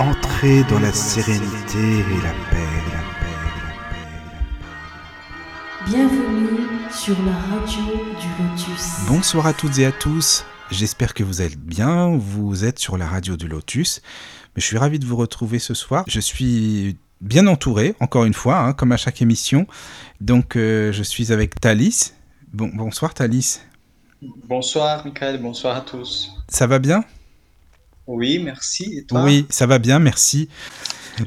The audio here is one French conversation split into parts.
Entrez dans la sérénité et la paix, la paix, la paix, la paix. Bienvenue sur la radio du Lotus. Bonsoir à toutes et à tous. J'espère que vous êtes bien. Vous êtes sur la radio du Lotus. Mais je suis ravi de vous retrouver ce soir. Je suis bien entouré, encore une fois, hein, comme à chaque émission. Donc, euh, je suis avec Thalys. Bon, bonsoir Thalys. Bonsoir Michael, bonsoir à tous. Ça va bien? Oui, merci. Et toi Oui, ça va bien, merci.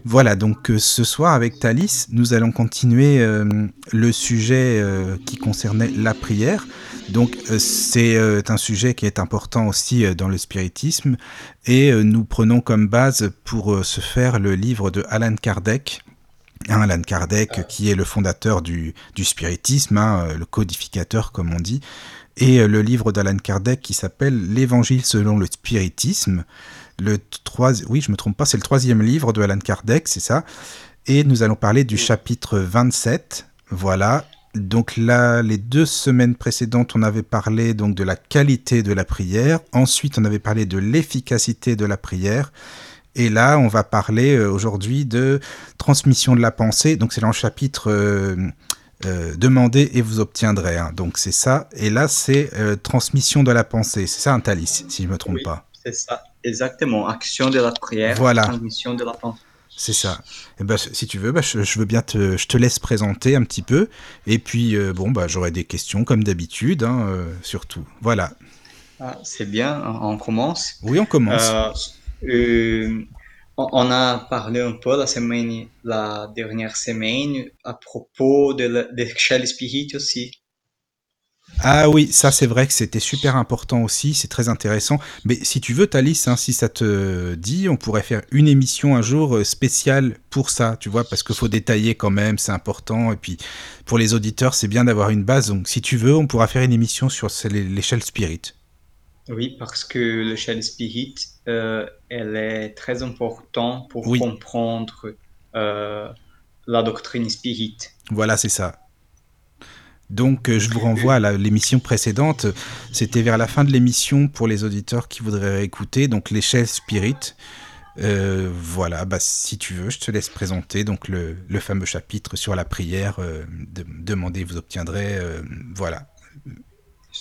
Voilà, donc euh, ce soir avec Thalys, nous allons continuer euh, le sujet euh, qui concernait la prière. Donc c'est un sujet qui est important aussi dans le spiritisme et nous prenons comme base pour ce faire le livre de Alan Kardec. Hein, Alan Kardec qui est le fondateur du, spiritisme, hein, le codificateur comme on dit, et euh, le livre d'Alan Kardec qui s'appelle L'Évangile selon le spiritisme. Le trois... Oui, je me trompe pas, c'est le troisième livre de Alan Kardec, c'est ça. Et nous allons parler du chapitre 27. Voilà. Donc là, les deux semaines précédentes, on avait parlé donc de la qualité de la prière. Ensuite, on avait parlé de l'efficacité de la prière. Et là, on va parler euh, aujourd'hui de transmission de la pensée. Donc c'est dans le chapitre euh, Demandez et vous obtiendrez. hein. Donc c'est ça. Et là, c'est euh, transmission de la pensée. C'est ça un Thalys, si je me trompe Oui. pas. C'est ça, exactement. Action de la prière, Voilà. transmission de la pensée. C'est ça. Et ben, si tu veux, bah, je, je veux bien te, je te laisse présenter un petit peu. Et puis, euh, bon, bah, j'aurai des questions comme d'habitude, hein, surtout. Voilà. Ah, c'est bien, on commence. Oui, on commence. On a parlé un peu la semaine, la dernière semaine à propos de l'échelle Spirit aussi. Ah oui, ça c'est vrai que c'était super important aussi, c'est très intéressant. Mais si tu veux, Thalys, hein, si ça te dit, on pourrait faire une émission un jour euh, spéciale pour ça, tu vois, parce qu'il faut détailler quand même, c'est important. Et puis pour les auditeurs, c'est bien d'avoir une base. Donc si tu veux, on pourra faire une émission sur l'échelle spirit. Oui, parce que l'échelle Spirit, euh, elle est très importante pour Oui. comprendre euh, la doctrine Spirit. Voilà, c'est ça. Donc, euh, je vous renvoie à l'émission précédente. C'était vers la fin de l'émission pour les auditeurs qui voudraient réécouter. Donc, l'échelle Spirit. Euh, voilà, bah, si tu veux, je te laisse présenter donc le, le fameux chapitre sur la prière. euh, de, demandez, vous obtiendrez. euh, voilà.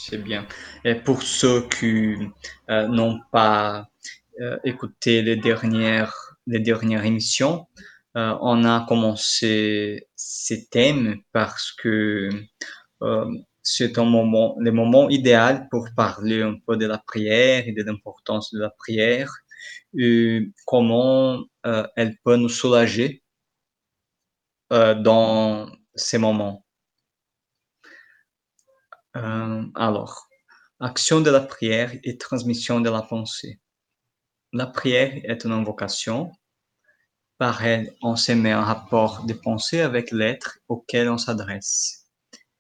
C'est bien. Et pour ceux qui euh, n'ont pas euh, écouté les dernières, les dernières émissions, euh, on a commencé ces thèmes parce que c'est un moment, le moment idéal pour parler un peu de la prière et de l'importance de la prière, et comment elle peut nous soulager dans ces moments. Euh, alors, action de la prière et transmission de la pensée. La prière est une invocation. Par elle, on se met en rapport de pensée avec l'être auquel on s'adresse.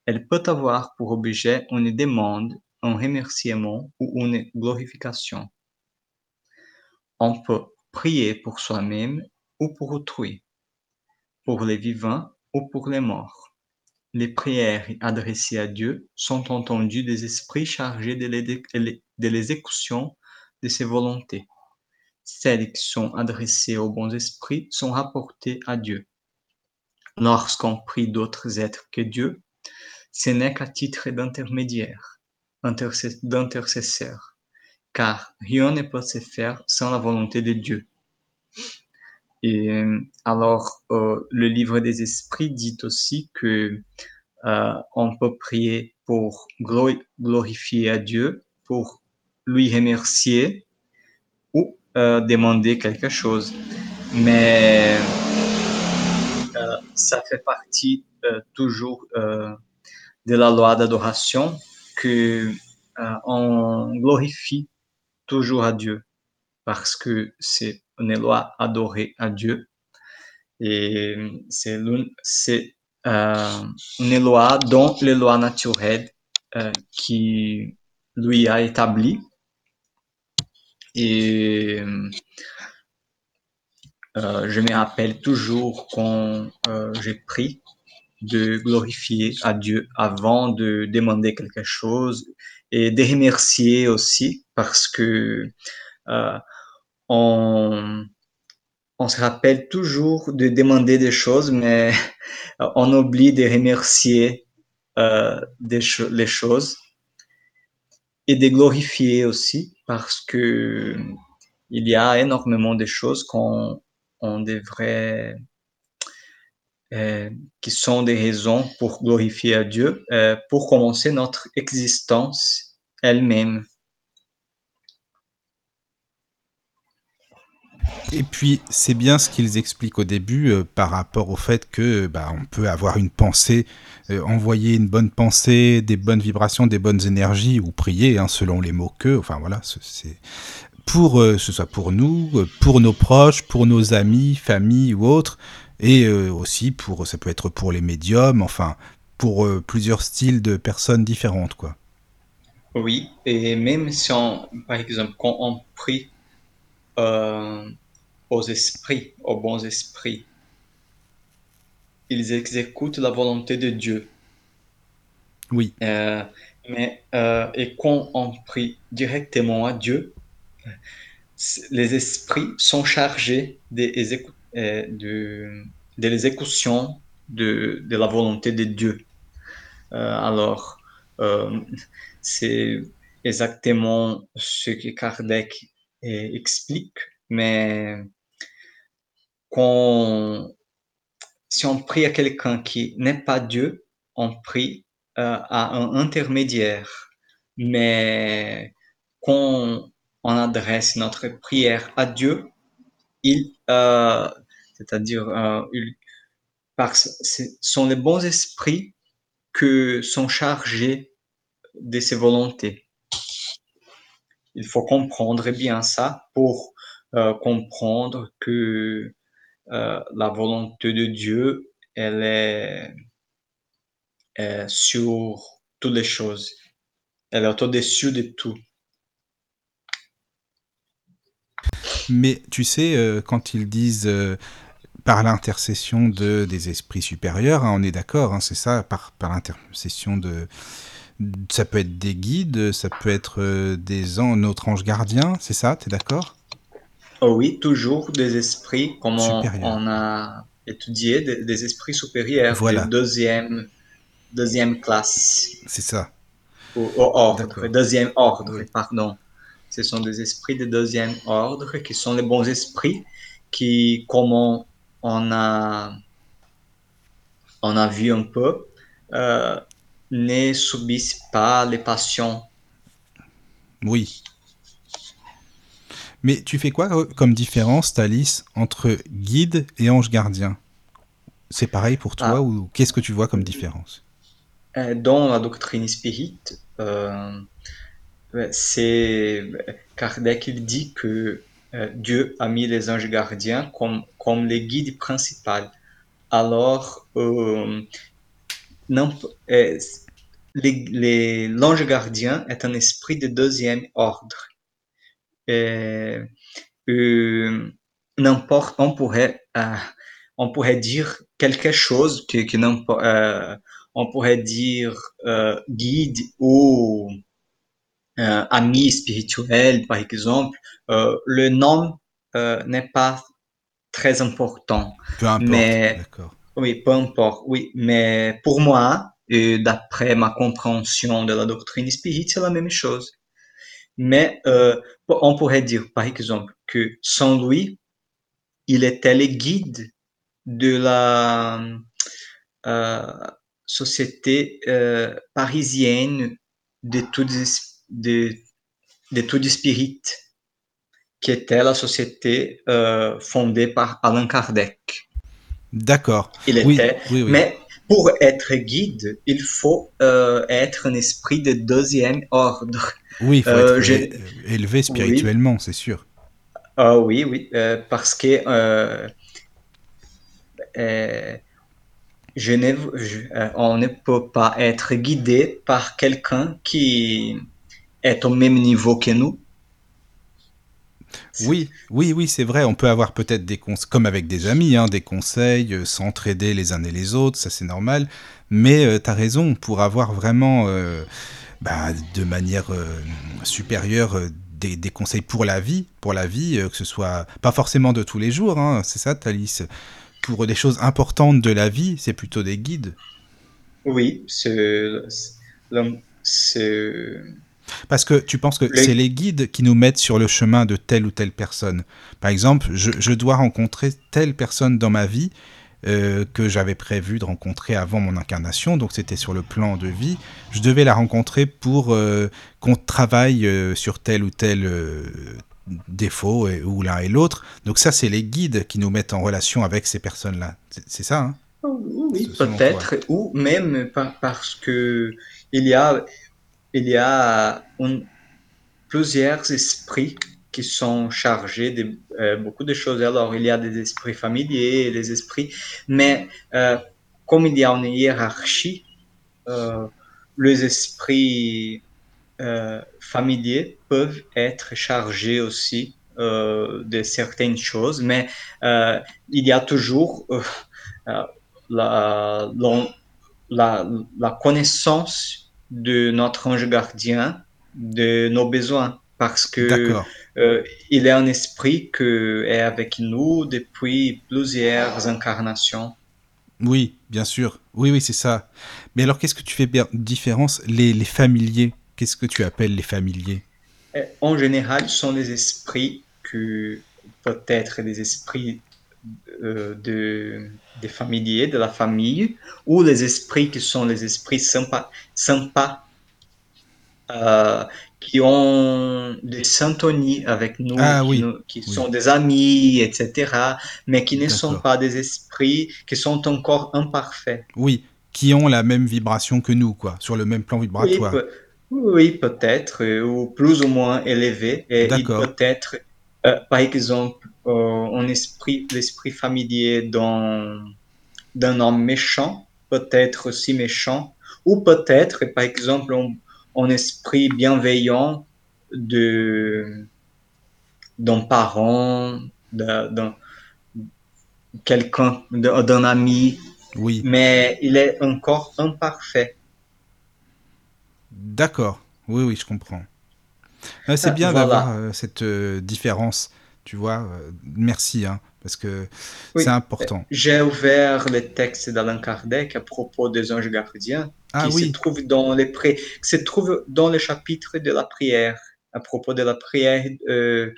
Elle peut avoir pour objet une demande, un remerciement ou une glorification. On peut prier pour soi-même ou pour autrui, pour les vivants ou pour les morts. Les prières adressées à Dieu sont entendues des esprits chargés de l'exécution de ses volontés. Celles qui sont adressées aux bons esprits sont rapportées à Dieu. Lorsqu'on prie d'autres êtres que Dieu, ce n'est qu'à titre d'intermédiaire, d'intercesseur, car rien ne peut se faire sans la volonté de Dieu. Et alors, euh, le livre des esprits dit aussi que euh, on peut prier pour glo- glorifier à Dieu, pour lui remercier ou euh, demander quelque chose. Mais euh, ça fait partie euh, toujours euh, de la loi d'adoration que on glorifie toujours à Dieu parce que c'est une loi adorée à Dieu et c'est euh, une loi dont les lois naturelles euh, qui lui a établi. Et euh, je me rappelle toujours quand euh, j'ai pris de glorifier à Dieu avant de demander quelque chose et de remercier aussi parce que on, se rappelle toujours de demander des choses, mais on oublie de remercier euh, les choses et de glorifier aussi parce que il y a énormément de choses qu'on on devrait euh, qui sont des raisons pour glorifier à Dieu, euh, pour commencer notre existence elle-même. Et puis, c'est bien ce qu'ils expliquent au début euh, par rapport au fait que bah, on peut avoir une pensée, euh, envoyer une bonne pensée, des bonnes vibrations, des bonnes énergies, ou prier, hein, selon les mots que, enfin voilà, c'est pour euh, ce soit pour nous, pour nos proches, pour nos amis, famille ou autres, et aussi pour, ça peut être pour les médiums, enfin, pour plusieurs styles de personnes différentes, quoi. Oui, et même si on, par exemple, quand on prie aux esprits, aux bons esprits. Ils exécutent la volonté de Dieu. Oui. Euh, mais euh, et quand on prie directement à Dieu, les esprits sont chargés de, de, de l'exécution de, de, la volonté de Dieu. alors, c'est exactement ce que Kardec explique, mais quand, si on prie à quelqu'un qui n'est pas Dieu, on prie euh, à un intermédiaire. Mais quand on adresse notre prière à Dieu, il, euh, c'est-à-dire, euh, parce ce sont les bons esprits que sont chargés de ses volontés. Il faut comprendre bien ça pour comprendre que euh, la volonté de Dieu, elle est, sur toutes les choses. Elle est au-dessus de tout. Mais tu sais, euh, quand ils disent par l'intercession de, des esprits supérieurs, hein, on est d'accord, hein, c'est ça, par, l'intercession de, ça peut être des guides, ça peut être euh, des an notre ange gardien, c'est ça, tu es d'accord? Oh Oui, toujours des esprits, comme on, a étudié, des, esprits supérieurs, voilà. de deuxième, deuxième classe. C'est ça. Ou, ordre, deuxième ordre, pardon. Ce sont des esprits de deuxième ordre qui sont les bons esprits qui, comme on, a, on a vu un peu, euh, ne subissent pas les passions. Oui. Mais tu fais quoi euh, comme différence, Thalys, entre guide et ange gardien? C'est pareil pour toi ah. ou qu'est-ce que tu vois comme différence? Euh, Dans la doctrine spirit, euh, c'est Kardec il dit que Dieu a mis les anges gardiens comme, comme les guides principaux. Alors, non, l'ange gardien est un esprit de deuxième ordre. Euh, n'importe, on pourrait, euh, on pourrait dire quelque chose que, que euh, on pourrait dire guide ou ami spirituel, par exemple. le nom n'est pas très important. Peu importe. Mais, oui, peu importe. Oui, mais pour moi, d'après ma compréhension de la doctrine spirit, c'est la même chose. Mais euh, on pourrait dire, par exemple, que Saint Louis, il était le guide de la euh, société euh, parisienne de, de spirit, qui était la société fondée par Allan Kardec. D'accord. Il était, oui, oui, mais pour être guide, il faut euh, être un esprit de deuxième ordre. Oui, il faut euh, être élevé spirituellement, c'est sûr. Ah oui, oui, euh, parce que je ne, on ne peut pas être guidé par quelqu'un qui est au même niveau que nous. Oui, oui, oui, c'est vrai. On peut avoir peut-être des conseils, comme avec des amis, hein, des conseils, euh, s'entraider les uns et les autres, ça c'est normal. Mais euh, tu as raison, pour avoir vraiment, euh, bah, de manière supérieure, des, des, conseils pour la vie, pour la vie, que ce soit pas forcément de tous les jours, hein, c'est ça, Thalys? Pour des choses importantes de la vie, c'est plutôt des guides? Oui, c'est parce que tu penses que c'est les guides qui nous mettent sur le chemin de telle ou telle personne. Par exemple, je, je dois rencontrer telle personne dans ma vie euh, que j'avais prévu de rencontrer avant mon incarnation, donc c'était sur le plan de vie. Je devais la rencontrer pour euh, qu'on travaille euh, sur tel ou tel défaut, et, ou l'un et l'autre. Donc ça, c'est les guides qui nous mettent en relation avec ces personnes-là. C'est ça, hein? Oui, peut-être, ou même par, parce que il y a, il y a plusieurs esprits qui sont chargés de euh, beaucoup de choses. Alors, il y a des esprits familiers, des esprits, mais euh, comme il y a une hiérarchie, euh, les esprits familiers peuvent être chargés aussi de certaines choses, mais il y a toujours la connaissance de notre ange gardien, de nos besoins parce que euh, il est un esprit qui est avec nous depuis plusieurs incarnations. Oui, bien sûr. Oui, oui, c'est ça. Mais alors, qu'est-ce que tu fais différence les, les familiers? Qu'est-ce que tu appelles les familiers? Euh, En général, ce sont des esprits que peut-être des esprits euh, de, des familiers, de la famille, ou les esprits qui sont les esprits sympas, sympas euh, qui ont des syntonies avec nous, ah, qui, oui. nous, qui oui. sont des amis, etc., mais qui ne sont pas des esprits, qui sont encore imparfaits. Oui, qui ont la même vibration que nous, quoi, sur le même plan vibratoire. Oui, peut, oui peut-être, euh, ou plus ou moins élevé. Et il peut être, euh, par exemple, euh, un esprit, l'esprit familier d'un, d'un homme méchant, peut-être aussi méchant, ou peut-être, par exemple, un, un esprit bienveillant de d'un parent, d'un quelqu'un, d'un ami, oui. mais il est encore imparfait. D'accord, oui, oui, je comprends. Ah, c'est bien voilà. d'avoir euh, cette euh, différence, tu vois. Euh, merci, hein, parce que oui. c'est important. J'ai ouvert les textes d'Alain Kardec à propos des anges gardiens ah, qui oui. se trouve dans les pré... qui se trouve dans le chapitre de la prière. À propos de la prière, euh,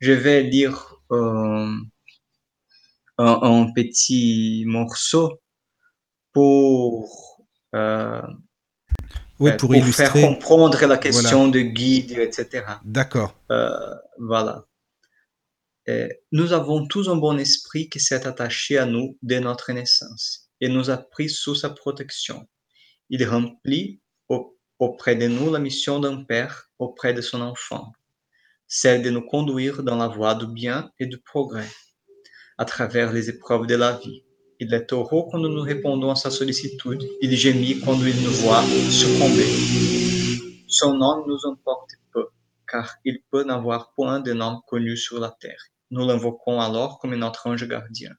je vais lire euh, un, un, petit morceau pour euh, oui, pour, pour faire comprendre la question voilà. de guide, etc. D'accord. Euh, voilà. Et nous avons tous un bon esprit qui s'est attaché à nous dès notre naissance et nous a pris sous sa protection il remplit auprès de nous la mission d'un père auprès de son enfant, celle de nous conduire dans la voie du bien et du progrès, à travers les épreuves de la vie. Il est heureux quand nous répondons à sa sollicitude, il gémit quand il nous voit succomber. Son nom nous importe peu, car il peut n'avoir point de nom connu sur la terre. Nous l'invoquons alors comme notre ange gardien,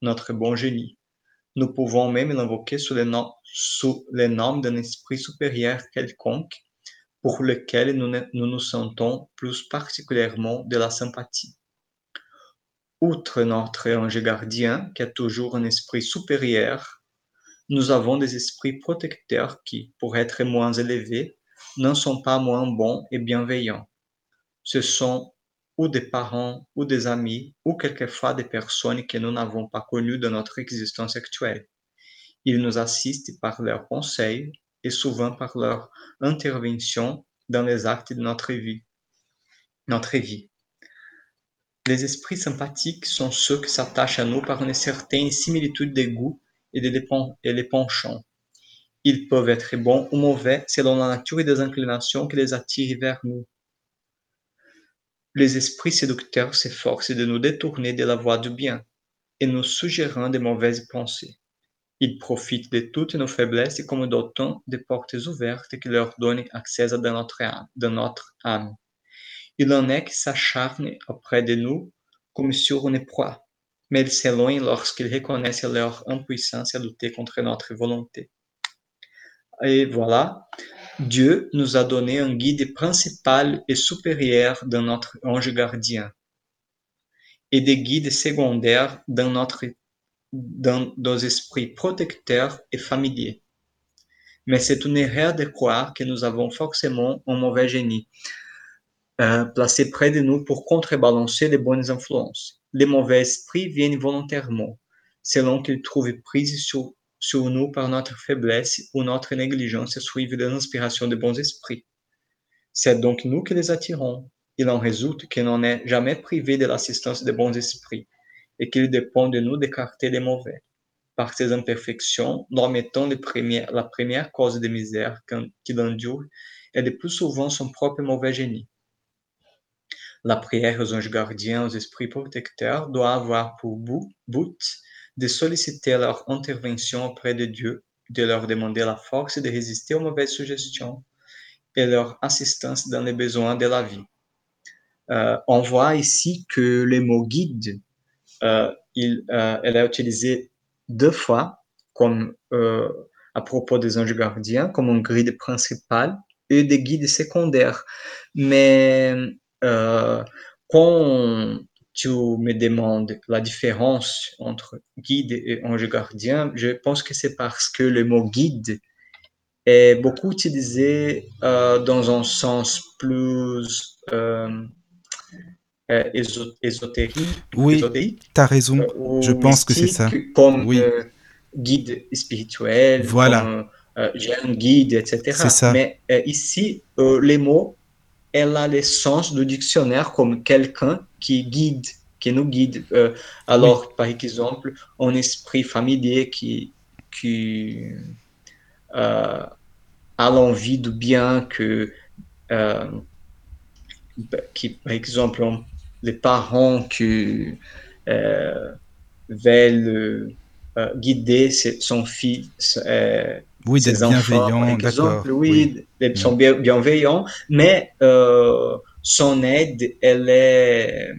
notre bon génie, nous pouvons même l'invoquer sous les noms, sous d'un esprit supérieur quelconque pour lequel nous, nous nous sentons plus particulièrement de la sympathie. Outre notre ange gardien, qui a toujours un esprit supérieur, nous avons des esprits protecteurs qui, pour être moins élevés, ne sont pas moins bons et bienveillants. Ce sont ou des parents, ou des amis, ou quelquefois des personnes que nous n'avons pas connues de notre existence actuelle. Ils nous assistent par leurs conseils et souvent par leur intervention dans les actes de notre vie. Notre vie. Les esprits sympathiques sont ceux qui s'attachent à nous par une certaine similitude de goût et de, et de penchants. Ils peuvent être bons ou mauvais selon la nature et des inclinations qui les attirent vers nous les esprits séducteurs s'efforcent de nous détourner de la voie du bien et nous suggérant de mauvaises pensées. Ils profitent de toutes nos faiblesses comme d'autant de portes ouvertes qui leur donnent accès à notre âme. Notre âme. Il en est qui s'acharnent auprès de nous comme sur une proie, mais ils s'éloignent lorsqu'ils reconnaissent leur impuissance à lutter contre notre volonté. Et voilà, Dieu nous a donné un guide principal et supérieur dans notre ange gardien et des guides secondaires dans notre dans nos esprits protecteurs et familiers. Mais c'est une erreur de croire que nous avons forcément un mauvais génie euh, placé près de nous pour contrebalancer les bonnes influences. Les mauvais esprits viennent volontairement, selon qu'ils trouvent prise sur, sur nous par notre faiblesse ou notre négligence suivie de l'inspiration des bons esprits. C'est donc nous qui les attirons. Il en résulte que l'on n'est jamais privé de l'assistance des bons esprits et qu'il dépend de nous d'écarter les mauvais. Par ces imperfections, les premières, la première cause de misère qu'il endure est de plus souvent son propre mauvais génie. La prière aux anges gardiens, aux esprits protecteurs, doit avoir pour but de solliciter leur intervention auprès de Dieu, de leur demander la force de résister aux mauvaises suggestions et leur assistance dans les besoins de la vie. Euh, on voit ici que le mot guide, euh, il, euh, est utilisé deux fois comme à propos des anges gardiens, comme un guide principal et des guides secondaires. Mais quand tu me demandes la différence entre guide et ange gardien, je pense que c'est parce que le mot guide est beaucoup utilisé euh, dans un sens plus euh, euh ésotérique. Oui, tu as raison. Euh, je pense que c'est ça. Comme oui. guide spirituel, voilà. j'ai un guide, etc. Ça. Mais ici, les mots, elle a le sens du dictionnaire comme quelqu'un qui guide, qui nous guide. alors, par exemple, un esprit familier qui, qui euh, à l'envie du bien que, euh, qui, par exemple, les parents qui euh, veulent guider son fils, oui, d'être bienveillant, d'accord. Oui, ils sont bienveillants, mais son aide, elle est,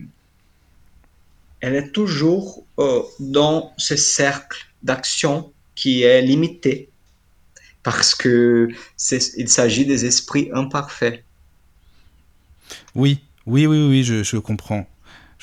elle est toujours dans ce cercle d'action qui est limité parce que il s'agit des esprits imparfaits. Oui, oui, oui, oui, je, je comprends.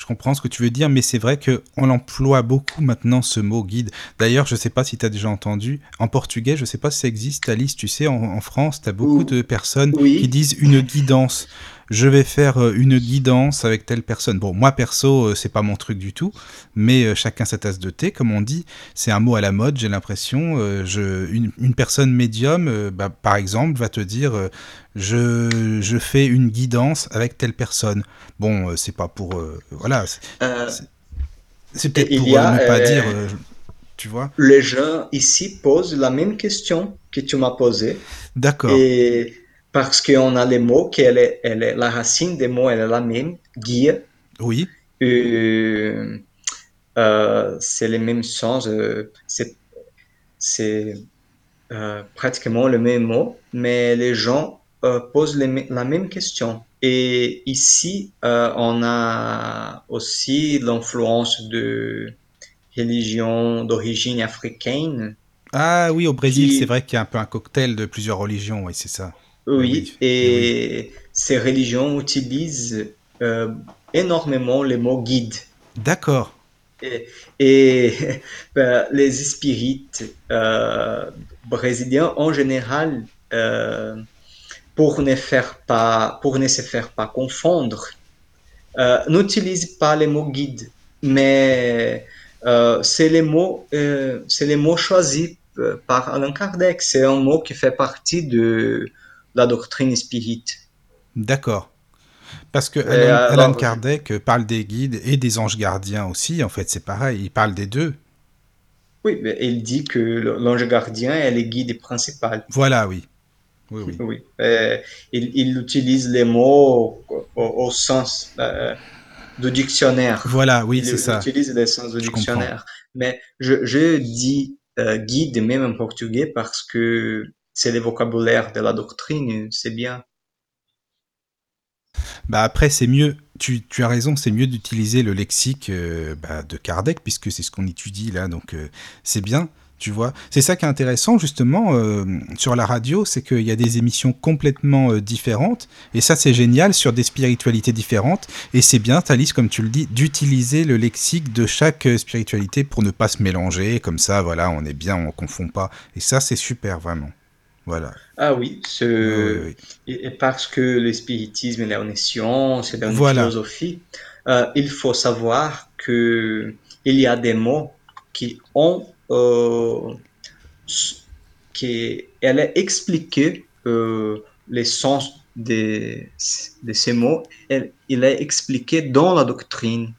Je comprends ce que tu veux dire, mais c'est vrai qu'on emploie beaucoup maintenant ce mot guide. D'ailleurs, je ne sais pas si tu as déjà entendu, en portugais, je ne sais pas si ça existe, Alice, tu sais, en, France, tu as beaucoup de personnes qui disent une guidance je vais faire euh, une guidance avec telle personne. Bon, moi perso, euh, c'est pas mon truc du tout, mais euh, chacun sa tasse de thé, comme on dit. C'est un mot à la mode, j'ai l'impression. Je, une, personne médium, bah, par exemple, va te dire je, je, fais une guidance avec telle personne. Bon, c'est pas pour. voilà. C'est peut-être pour ne pas dire. tu vois Les gens ici posent la même question que tu m'as posée. D'accord. Et parce qu'on a les mots, qu'elle est, elle est, la racine des mots, elle est la même, guide. Oui. Euh, euh, c'est le même sens, euh, c'est, pratiquement le même mot, mais les gens posent les, la même question. Et ici, on a aussi l'influence de religions d'origine africaine. Ah oui, au Brésil, c'est vrai qu'il y a un peu un cocktail de plusieurs religions, oui, c'est ça. Oui, et ces religions utilisent euh, énormément le mot guide. D'accord. Et, ben, les spirites euh, brésiliens en général, euh, pour ne faire pas, pour ne se faire pas confondre, n'utilisent pas le mot guide, mais c'est les mots, c'est les mots choisis par Allan Kardec. C'est un mot qui fait partie de la doctrine spirit. D'accord. Parce que Alan, Kardec parle des guides et des anges gardiens aussi, en fait, c'est pareil, il parle des deux. Oui, mais il dit que l'ange gardien est le guide principal. Voilà, oui. Oui, oui. oui. Euh, il, il, utilise les mots au, sens euh, du dictionnaire. Voilà, oui, c'est ça. Il utilise les sens du dictionnaire. Mais je, je dis euh, guide même en portugais parce que c'est le vocabulaire de la doctrine, c'est bien. Bah après, c'est mieux, tu, tu, as raison, c'est mieux d'utiliser le lexique euh, bah, de Kardec, puisque c'est ce qu'on étudie là, donc euh, c'est bien. Tu vois, c'est ça qui est intéressant justement euh, sur la radio, c'est qu'il y a des émissions complètement différentes, et ça c'est génial sur des spiritualités différentes, et c'est bien, Thalys, comme tu le dis, d'utiliser le lexique de chaque spiritualité pour ne pas se mélanger, comme ça, voilà, on est bien, on confond pas, et ça c'est super vraiment. Voilà. Ah oui, ce... Oui, Et parce que le spiritisme est une science, c'est une Voilà. philosophie, euh, il faut savoir que il y a des mots qui ont euh, qui elle a expliqué euh, les sens de, de ces mots, elle- il est expliqué dans la doctrine.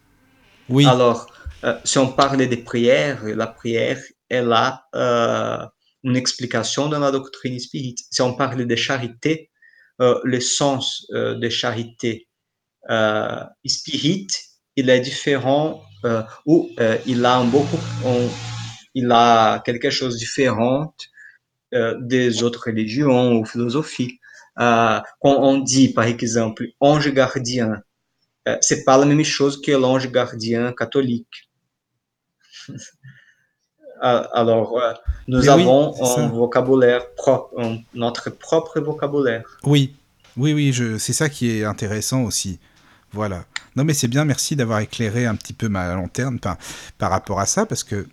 Oui, Alors, euh, si on parle des prières, la prière, elle a une explication dans la doctrine spirit. Si on parle de charité, euh, le sens euh, de charité euh, spirit, il est différent euh, ou euh, il a un beaucoup, il a quelque chose de différent des autres religions ou philosophies. Quand on dit, par exemple, ange gardien, c'est pas la même chose que l'ange gardien catholique. Ah, Alors, euh, nous Mais avons un vocabulaire propre, un- notre propre vocabulaire. oui, oui, oui, je... c'est ça qui est intéressant aussi. Voilà. Non mais c'est bien, merci d'avoir éclairé un petit peu ma lanterne par, par rapport à ça, parce que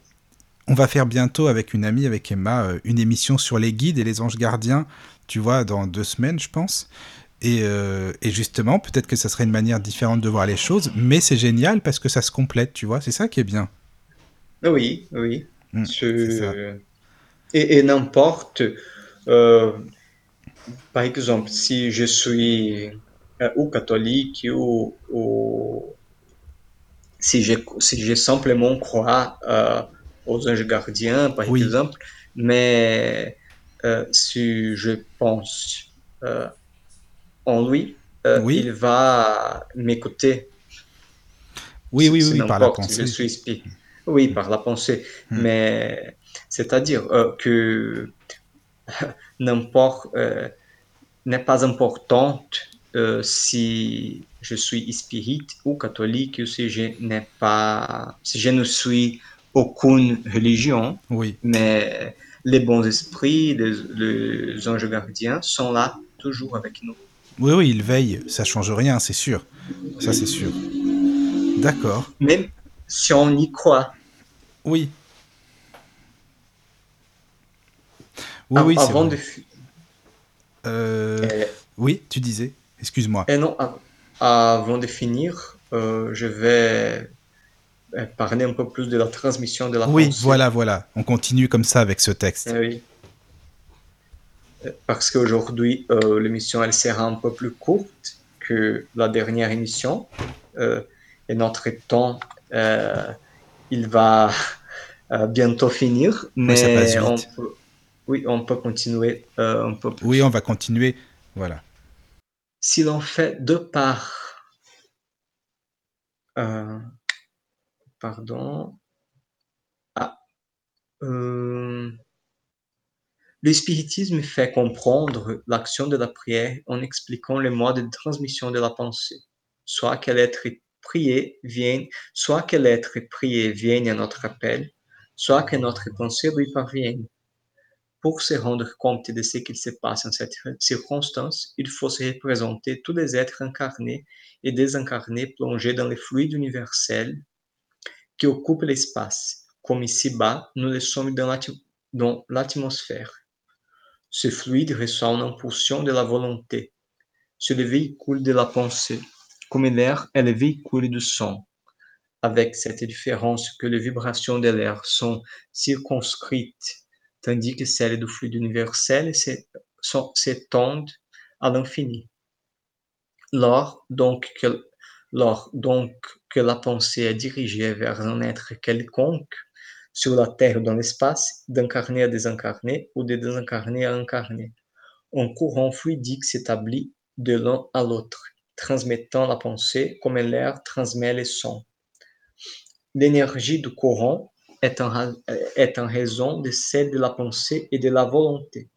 on va faire bientôt avec une amie, avec Emma, euh, une émission sur les guides et les anges gardiens, tu vois, dans deux semaines, je pense. Et, euh, et justement, peut-être que ça serait une manière différente de voir les choses, mais c'est génial parce que ça se complète, tu vois, c'est ça qui est bien. Oui, oui. Mm, Ce-. Et, et n'importe, euh, par exemple, si je suis euh, ou catholique ou, ou si je, si je simplement crois euh, aux anges gardiens, par Oui. exemple, mais euh, si je pense en lui, Oui. il va m'écouter. Oui, oui, oui, par la pensée. Je suis Oui, par la pensée. Hmm. Mais c'est-à-dire euh, que n'importe euh, n'est pas importante euh, si je suis spirit ou catholique ou si je n'ai pas, si je ne suis aucune religion, Oui, mais les bons esprits, les, les anges gardiens sont là toujours avec nous. oui, oui, il veille, ça change rien, c'est sûr. Ça, c'est sûr. D'accord. Même si on y croit. Oui. Oui, oui, avant de, Euh, euh, Oui, tu disais. Excuse-moi. Et non, av- avant de finir, euh, je vais euh, parler un peu plus de la transmission de la Oui, pensée. voilà, voilà. On continue comme ça avec ce texte. Eh oui. Parce qu'aujourd'hui, euh, l'émission, elle sera un peu plus courte que la dernière émission. Et notre temps, il va euh, bientôt finir. Oui, ça passe Mais on vite. peut, oui, on peut continuer euh. Oui, on va continuer. Voilà. Si l'on fait deux parts, euh, pardon, ah, le spiritisme fait comprendre l'action de la prière en expliquant les modes de transmission de la pensée, soit que l'être prié vienne, soit que l'être prié vienne à notre appel, soit que notre pensée lui parvienne. Pour se rendre compte de ce qu'il se passe en cette circonstance, il faut se représenter tous les êtres incarnés et désincarnés plongés dans le fluide universel qui occupe l'espace, comme ici-bas nous le sommes dans l'atmosphère. Ce fluide reçoit une impulsion de la volonté. C'est le véhicule de la pensée, comme l'air est le véhicule du son, avec cette différence que les vibrations de l'air sont circonscrites, tandis que celles du fluide universel s'étendent à l'infini. Lors donc que, lors donc que la pensée est dirigée vers un être quelconque, sur la Terre ou dans l'espace, d'incarné à désincarné ou de désincarné à incarné, un courant fluidique s'établit de l'un à l'autre, transmettant la pensée comme l'air transmet les sons. L'énergie du courant est en, est raison de celle de la pensée et de la volonté.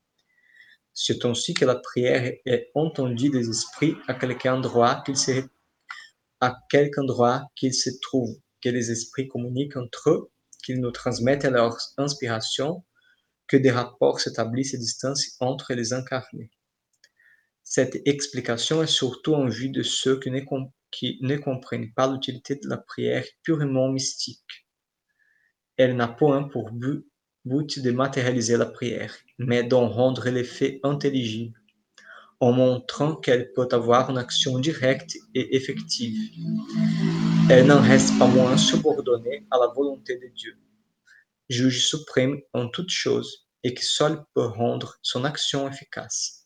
C'est ainsi que la prière est entendue des esprits à quelque endroit qu'ils se, à quelque endroit qu'ils se trouvent, que les esprits communiquent entre eux qu'ils nous transmettent leur inspiration que des rapports s'établissent et distancent entre les incarnés. Cette explication est surtout en vue de ceux qui ne, comprennent pas l'utilité de la prière purement mystique. Elle n'a point pour but, but de matérialiser la prière, mais d'en rendre l'effet intelligible, en montrant qu'elle peut avoir une action directe et effective. Elle n'en reste pas moins subordonnée à la volonté de Dieu, juge suprême en toutes choses et qui seul peut rendre son action efficace.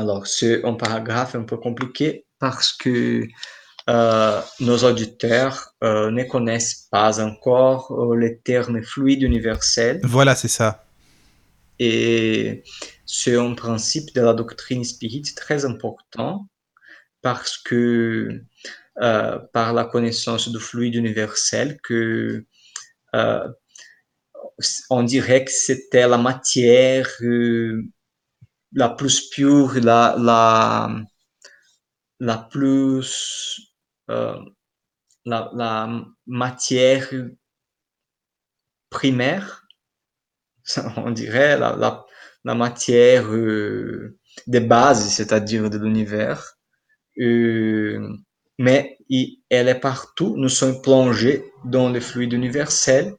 Alors, c'est un paragraphe un peu compliqué parce que euh, nos auditeurs euh, ne connaissent pas encore euh, les termes fluides universels. Voilà, c'est ça. Et c'est un principe de la doctrine spirit très important parce que par la connaissance du fluide universel que on dirait que c'était la matière la plus pure, la, la, la plus, euh, la, la, matière primaire, on dirait, la, la, la matière euh, de base, c'est-à-dire de l'univers. Euh, mais elle est partout, nous sommes plongés dans le fluide universel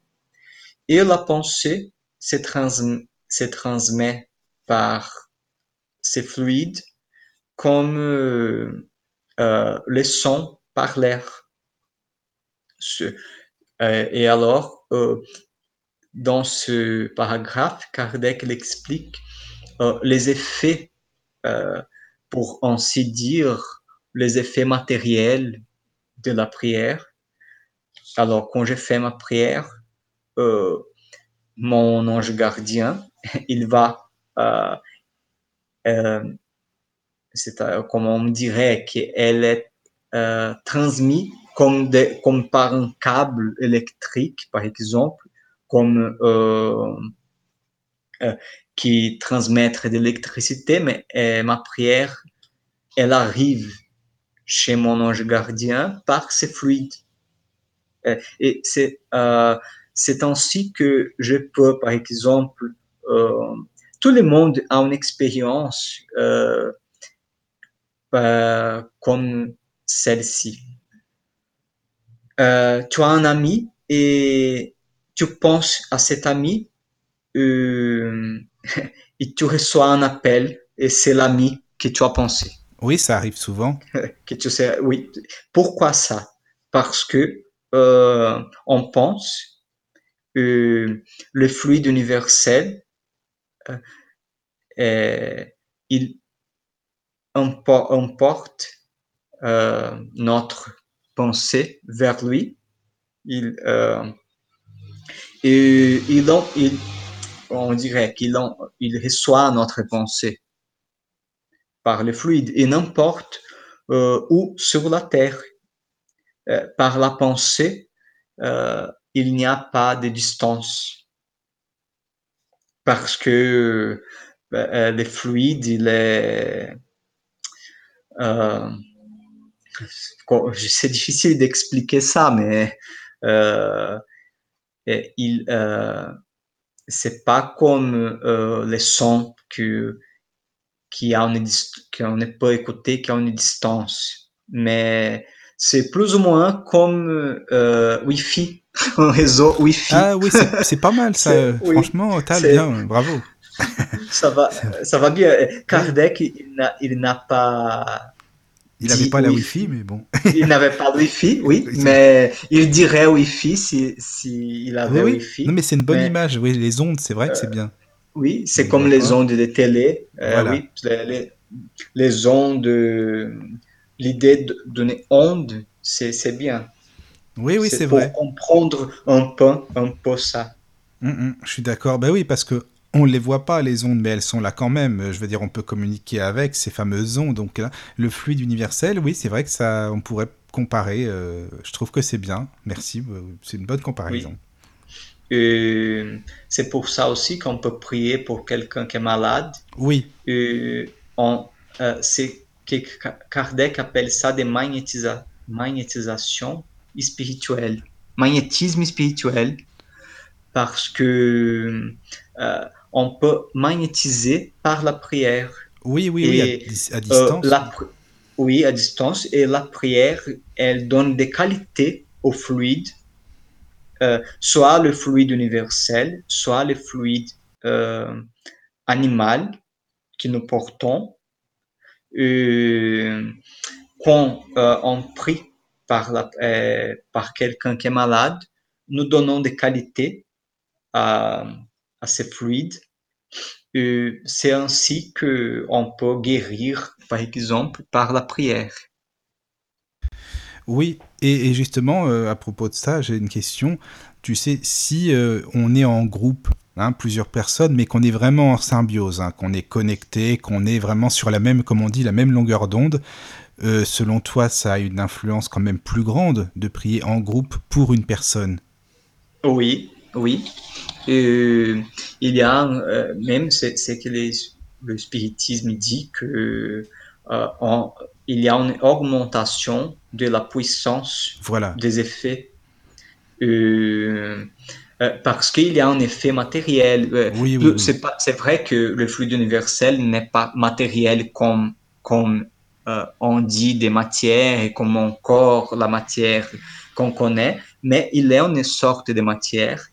et la pensée se, trans, se transmet par c'est fluide comme euh, euh, les sons par l'air. Euh, et alors, dans ce paragraphe, Kardec l'explique les effets, pour ainsi dire, les effets matériels de la prière. Alors, quand j'ai fait ma prière, mon ange gardien, il va euh, comme on dirait qu'elle est euh, transmise comme, comme par un câble électrique, par exemple, comme euh, euh, qui transmettre de l'électricité, mais euh, ma prière, elle arrive chez mon ange gardien par ces fluides. Euh, et c'est c'est ainsi que je peux, par exemple, tout le monde a une expérience euh, euh, comme celle-ci. Euh, tu as un ami et tu penses à cet ami et tu reçois un appel et c'est l'ami que tu as pensé. Oui, ça arrive souvent. que tu sais, oui. Pourquoi ça? Parce que on pense le fluide universel il emporte euh, notre pensée vers lui. Il, euh, et il, on dirait qu'il il reçoit notre pensée par le fluide et n'importe euh, où sur la terre. Euh, par la pensée, euh, il n'y a pas de distance parce que euh, les fluides, il est... Euh, c'est difficile d'expliquer ça, mais euh, il, euh, c'est pas comme euh, les sons que qui on ne peut écouter qui ont une distance, mais c'est plus ou moins comme euh, Wi-Fi, un réseau Wi-Fi. Ah oui, c'est pas mal ça. Franchement, t'as bien, bravo. ça va, ça va bien. Kardec, il n'a pas. Il n'avait pas la Wi-Fi, mais bon. il n'avait pas de Wi-Fi, oui, mais il dirait Wi-Fi si, si il avait oui, Wi-Fi. Non, mais c'est une bonne mais, image. Oui, les ondes, c'est vrai que c'est euh, bien. Oui, c'est comme les ondes de télé. Euh, Voilà. oui, les, les, les ondes. L'idée de donner onde, c'est bien. Oui, oui, c'est pour vrai. comprendre un peu, un peu ça. Mm, mm, je suis d'accord. Ben oui, parce que on les voit pas les ondes, mais elles sont là quand même. Je veux dire, on peut communiquer avec ces fameuses ondes. Donc là, le fluide universel, oui, c'est vrai que ça, on pourrait comparer. euh, je trouve que c'est bien. Merci. euh, C'est une bonne comparaison. Euh, c'est pour ça aussi qu'on peut prier pour quelqu'un qui est malade. Oui. Euh, on, c'est que Kardec appelle ça de magnétisa, magnétisation spirituelle. magnétisme spirituel parce que euh, on peut magnétiser par la prière. Oui, oui, oui, à, à distance. oui, à distance. Et la prière, elle donne des qualités au fluide, soit le fluide universel, soit le fluide animal que nous portons. Quand on prie par, la, par quelqu'un qui est malade, nous donnons des qualités à, à ces fluides. C'est ainsi qu'on peut guérir, par exemple, par la prière. Oui, et, justement, euh, à propos de ça, j'ai une question. Tu sais, si euh, on est en groupe, hein, plusieurs personnes, mais qu'on est vraiment en symbiose, hein, qu'on est connecté, qu'on est vraiment sur la même, comme on dit, la même longueur d'onde, euh, selon toi, ça a une influence quand même plus grande de prier en groupe pour une personne? Oui, oui. il y a même, c'est que le spiritisme dit que il y a une augmentation de la puissance voilà. des effets. Euh, euh, parce qu'il y a un effet matériel. Euh, oui, C'est vrai que le fluide universel n'est pas matériel comme, comme on dit des matières et comme mon corps, la matière qu'on connaît, mais il est une sorte de matière.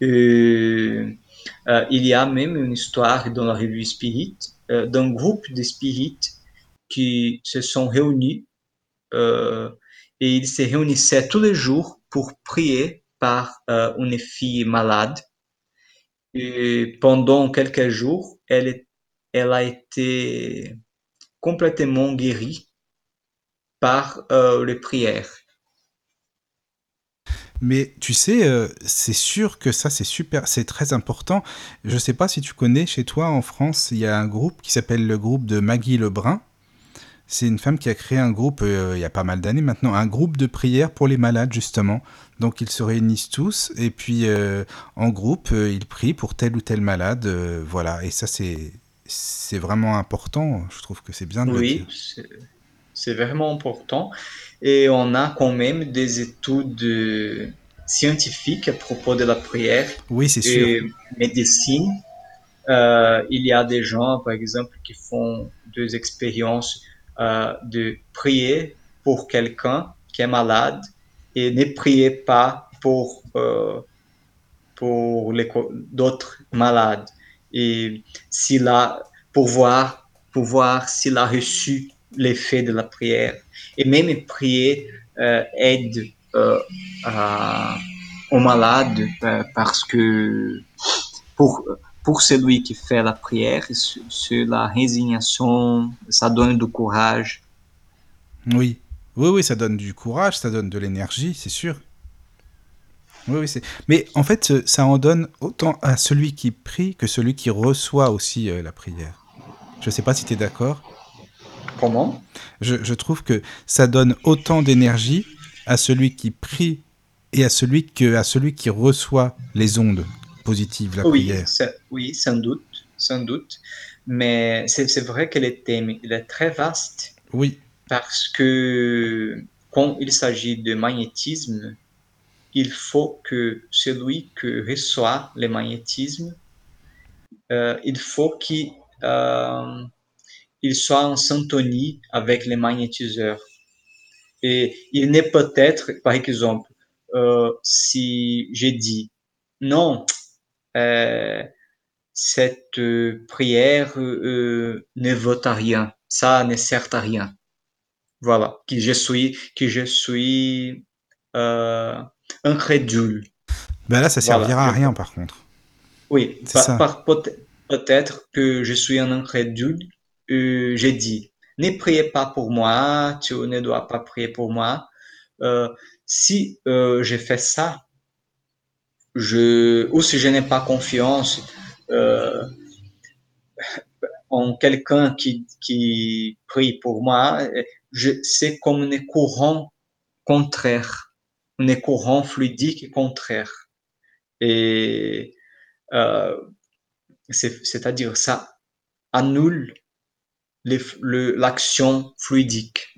il y a même une histoire dans la revue Spirit d'un groupe de spirites qui se sont réunis euh, et ils se réunissaient tous les jours pour prier par euh, une fille malade. Et pendant quelques jours, elle, a été complètement guérie par euh, les prières. Mais tu sais, c'est sûr que ça, c'est super, c'est très important. Je ne sais pas si tu connais chez toi en France, il y a un groupe qui s'appelle le groupe de Maggie Lebrun. C'est une femme qui a créé un groupe, euh, il y a pas mal d'années maintenant, un groupe de prière pour les malades, justement. Donc ils se réunissent tous, et puis euh, en groupe, euh, ils prient pour tel ou tel malade. voilà, et ça, c'est, c'est vraiment important. Je trouve que c'est bien de oui, le dire. c'est vraiment important. Et on a quand même des études scientifiques à propos de la prière. Oui, c'est sûr. Médecine. il y a des gens, par exemple, qui font des expériences euh, de prier pour quelqu'un qui est malade et ne priez pas pour, euh, d'autres malades. Et s'il a, pour voir, pour voir s'il a reçu l'effet de la prière. Et même prier euh, aide aux malades parce que pour, pour celui qui fait la prière, c'est la résignation, ça donne du courage. Oui, oui, oui, ça donne du courage, ça donne de l'énergie, c'est sûr. Oui, oui, c'est. Mais en fait, ça en donne autant à celui qui prie que celui qui reçoit aussi euh, la prière. Je ne sais pas si tu es d'accord. Comment? Je, je, trouve que ça donne autant d'énergie à celui qui prie et à celui, que, à celui qui reçoit les ondes, positive, la oui, prière. Oui, sans doute, sans doute. Mais c'est vrai que le thème il est très vaste. Oui. Parce que quand il s'agit de magnétisme, il faut que celui qui reçoit le magnétisme, euh, il faut qu'il euh, il soit en syntonie avec les magnétiseurs. Et il n'est peut-être, par exemple, euh, si j'ai dit non, cette euh, prière euh, ne vaut à rien, ça ne sert à rien. Voilà, que je suis, que je suis incrédule. Ben là, ça servira à rien par contre. Oui, peut-être que je suis un incrédule. J'ai dit, ne priez pas pour moi, tu ne dois pas prier pour moi. si j'ai fait ça, je, ou si je n'ai pas confiance euh, en quelqu'un qui, qui prie pour moi, c'est comme un courant contraire, un courant fluidique contraire. Et euh, c'est-à-dire ça annule l'action fluidique.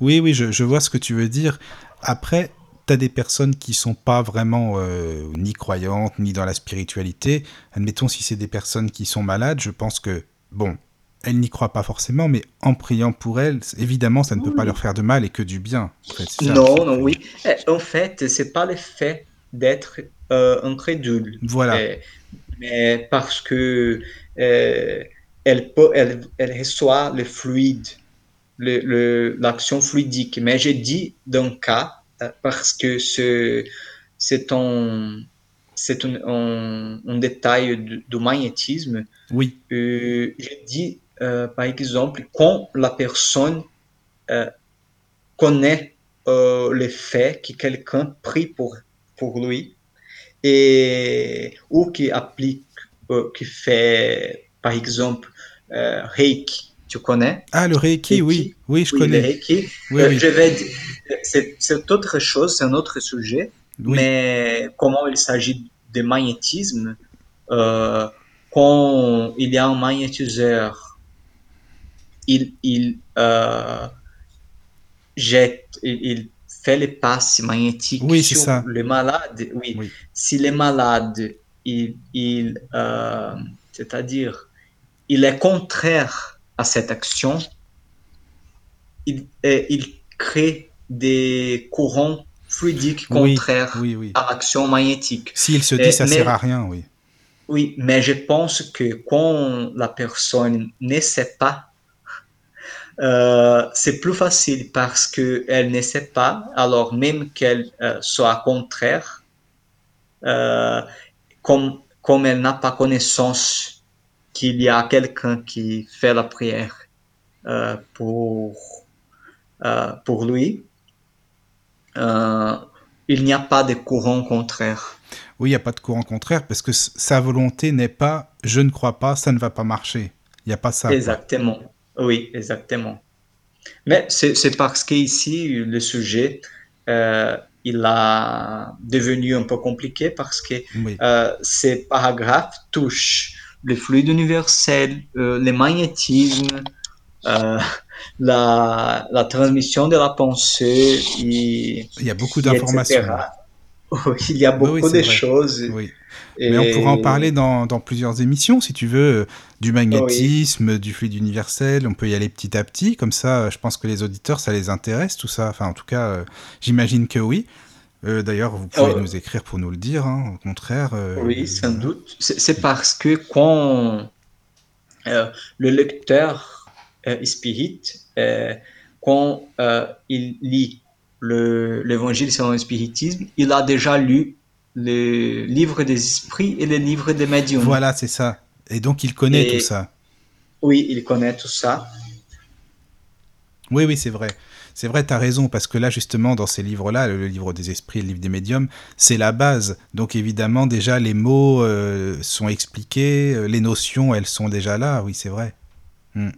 Oui, oui, je, je vois ce que tu veux dire. Après, tu as des personnes qui sont pas vraiment euh, ni croyantes, ni dans la spiritualité. Admettons, si c'est des personnes qui sont malades, je pense que, bon, elles n'y croient pas forcément, mais en priant pour elles, évidemment, ça ne peut pas leur faire de mal et que du bien. En fait. Non, non, oui. Eh, En fait, c'est pas le fait d'être euh, incrédule. Voilà. Eh, mais parce que euh, elle, peut, elle, elle reçoit le fluide, le, le- l'action fluidique. Mais j'ai dit d'un cas parce que ce- c'est un, c'est un, un, un détail du, du magnétisme. Oui, Euh, j'ai dit, euh, par exemple, quand la personne euh, connaît euh, le fait que quelqu'un prie pour, pour lui et ou qui applique, euh, qui fait, par exemple, euh, Reiki, tu connais? Ah, le Reiki, Reiki? oui, oui, je Oui, le connais. Reiki. Oui, Euh, oui, Je vais c'est, autre chose, c'est un autre sujet, mais comment il s'agit de magnétisme, euh, quand il y a un magnétiseur, il, il euh, jette, il, il fait les passes magnétiques Oui, c'est sur ça. le malade. Oui. Oui. Si le malade, il, il, euh, c'est-à-dire, il est contraire à cette action, il, il crée des courants fluidiques Oui, contraires oui, oui. à l'action magnétique. S'il se dit ça mais- sert à rien, oui. Oui, mais je pense que quand la personne ne sait pas, euh, c'est plus facile parce qu'elle ne sait pas, alors même qu'elle euh, soit contraire, euh, comme, comme elle n'a pas connaissance qu'il y a quelqu'un qui fait la prière euh, pour, euh, pour lui, euh, il n'y a pas de courant contraire. Oui, il n'y a pas de courant contraire parce que sa volonté n'est pas je ne crois pas, ça ne va pas marcher. Il n'y a pas ça. Exactement. Oui, exactement. Mais c'est c'est parce qu'ici, le sujet, euh, il a devenu un peu compliqué parce que Oui. euh, ces paragraphes touchent le fluide universel, euh, le magnétisme, euh, la, la transmission de la pensée, et, Il y a beaucoup d'informations. il y a beaucoup oui, de vrai. choses. Oui. Et- Mais on pourra en parler dans, dans plusieurs émissions, si tu veux, du magnétisme, du fluide universel. On peut y aller petit à petit. Comme ça, je pense que les auditeurs, ça les intéresse, tout ça. Enfin, en tout cas, euh, j'imagine que oui. Euh, D'ailleurs, vous pouvez Oh. nous écrire pour nous le dire. hein. Au contraire. euh, Oui, sans doute. C'est parce que quand euh, le lecteur euh, spirit, euh, quand euh, il lit le- l'évangile selon le spiritisme, il a déjà lu le livre des esprits et le livre des médiums. Voilà, c'est ça. Et donc, il connaît Et- tout ça. Oui, il connaît tout ça. Oui, oui, c'est vrai. C'est vrai, tu as raison, parce que là, justement, dans ces livres-là, le livre des esprits et le livre des médiums, c'est la base. Donc, évidemment, déjà, les mots euh, sont expliqués, euh, les notions, elles sont déjà là. Oui, c'est vrai. Hmm.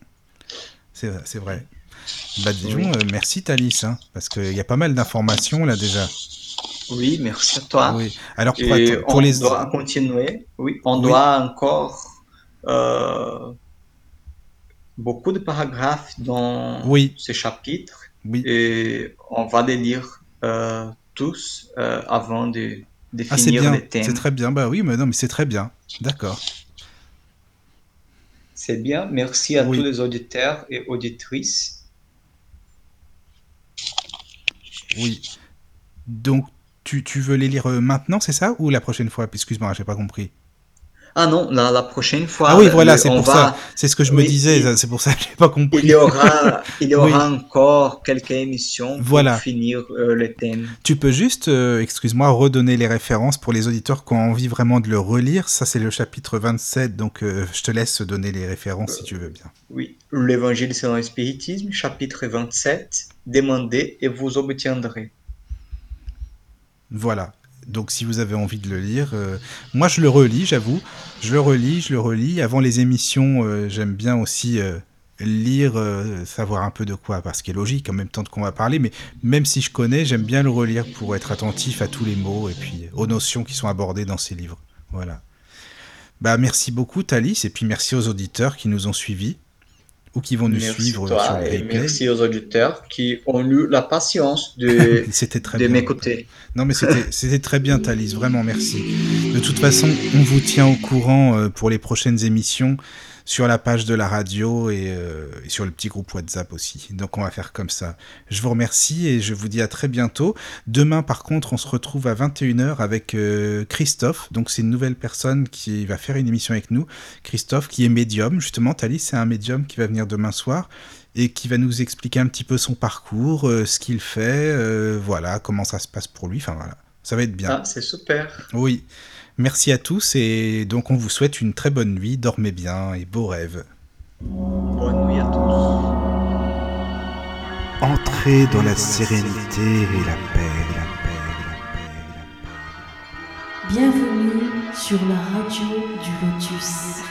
C'est vrai. Bah, disons, Oui. euh, merci, Thalys, hein, parce qu'il y a pas mal d'informations, là, déjà. Oui, merci à toi. Oui. Alors, pour, Et pour on les... doit continuer. Oui, on Oui. doit encore euh, beaucoup de paragraphes dans Oui. ce chapitre. Oui. Et on va les lire euh, tous euh, avant de, Ah, c'est finir bien. les thèmes. C'est très bien. Bah oui, mais non, mais c'est très bien. D'accord. C'est bien. Merci à Oui. tous les auditeurs et auditrices. Oui. Donc, tu, tu veux les lire euh, maintenant, c'est ça Ou la prochaine fois? Excuse-moi, j'ai pas compris. Ah non, la, la prochaine fois, Ah oui, voilà, c'est pour va- ça. C'est ce que je me disais, c'est pour ça que j'ai pas compris. Il y aura, il y aura Oui. encore quelques émissions pour Voilà. finir euh, le thème. Tu peux juste, euh, excuse-moi, redonner les références pour les auditeurs qui ont envie vraiment de le relire. Ça, c'est le chapitre 27, donc euh, je te laisse donner les références si tu veux bien. Oui, l'Évangile selon le spiritisme, chapitre 27. Demandez et vous obtiendrez. Voilà. Donc, si vous avez envie de le lire, euh, moi je le relis, j'avoue. Je le relis, je le relis. Avant les émissions, euh, j'aime bien aussi euh, lire, savoir un peu de quoi, parce qu'il est logique en même temps qu'on va parler. Mais même si je connais, j'aime bien le relire pour être attentif à tous les mots et puis aux notions qui sont abordées dans ces livres. Voilà. Bah, merci beaucoup, Thalys, et puis merci aux auditeurs qui nous ont suivis. Ou qui vont nous merci suivre toi sur le replay. merci aux auditeurs qui ont eu la patience de, de m'écouter. Non, mais c'était c'était très bien, Thalys, vraiment merci. De toute façon, on vous tient au courant euh, pour les prochaines émissions sur la page de la radio et, euh, et sur le petit groupe WhatsApp aussi. Donc on va faire comme ça. Je vous remercie et je vous dis à très bientôt. Demain, par contre, on se retrouve à 21h avec euh, Christophe. Donc c'est une nouvelle personne qui va faire une émission avec nous. Christophe, qui est médium. Justement, Thalys, c'est un médium qui va venir demain soir et qui va nous expliquer un petit peu son parcours, euh, ce qu'il fait, voilà, comment ça se passe pour lui. Enfin voilà, ça va être bien. Ah, c'est super. Oui. Merci à tous et donc on vous souhaite une très bonne nuit, dormez bien et beaux rêves. Bonne nuit à tous. Entrez dans la sérénité et la paix, la paix, la paix, la paix. Bienvenue sur la radio du Lotus.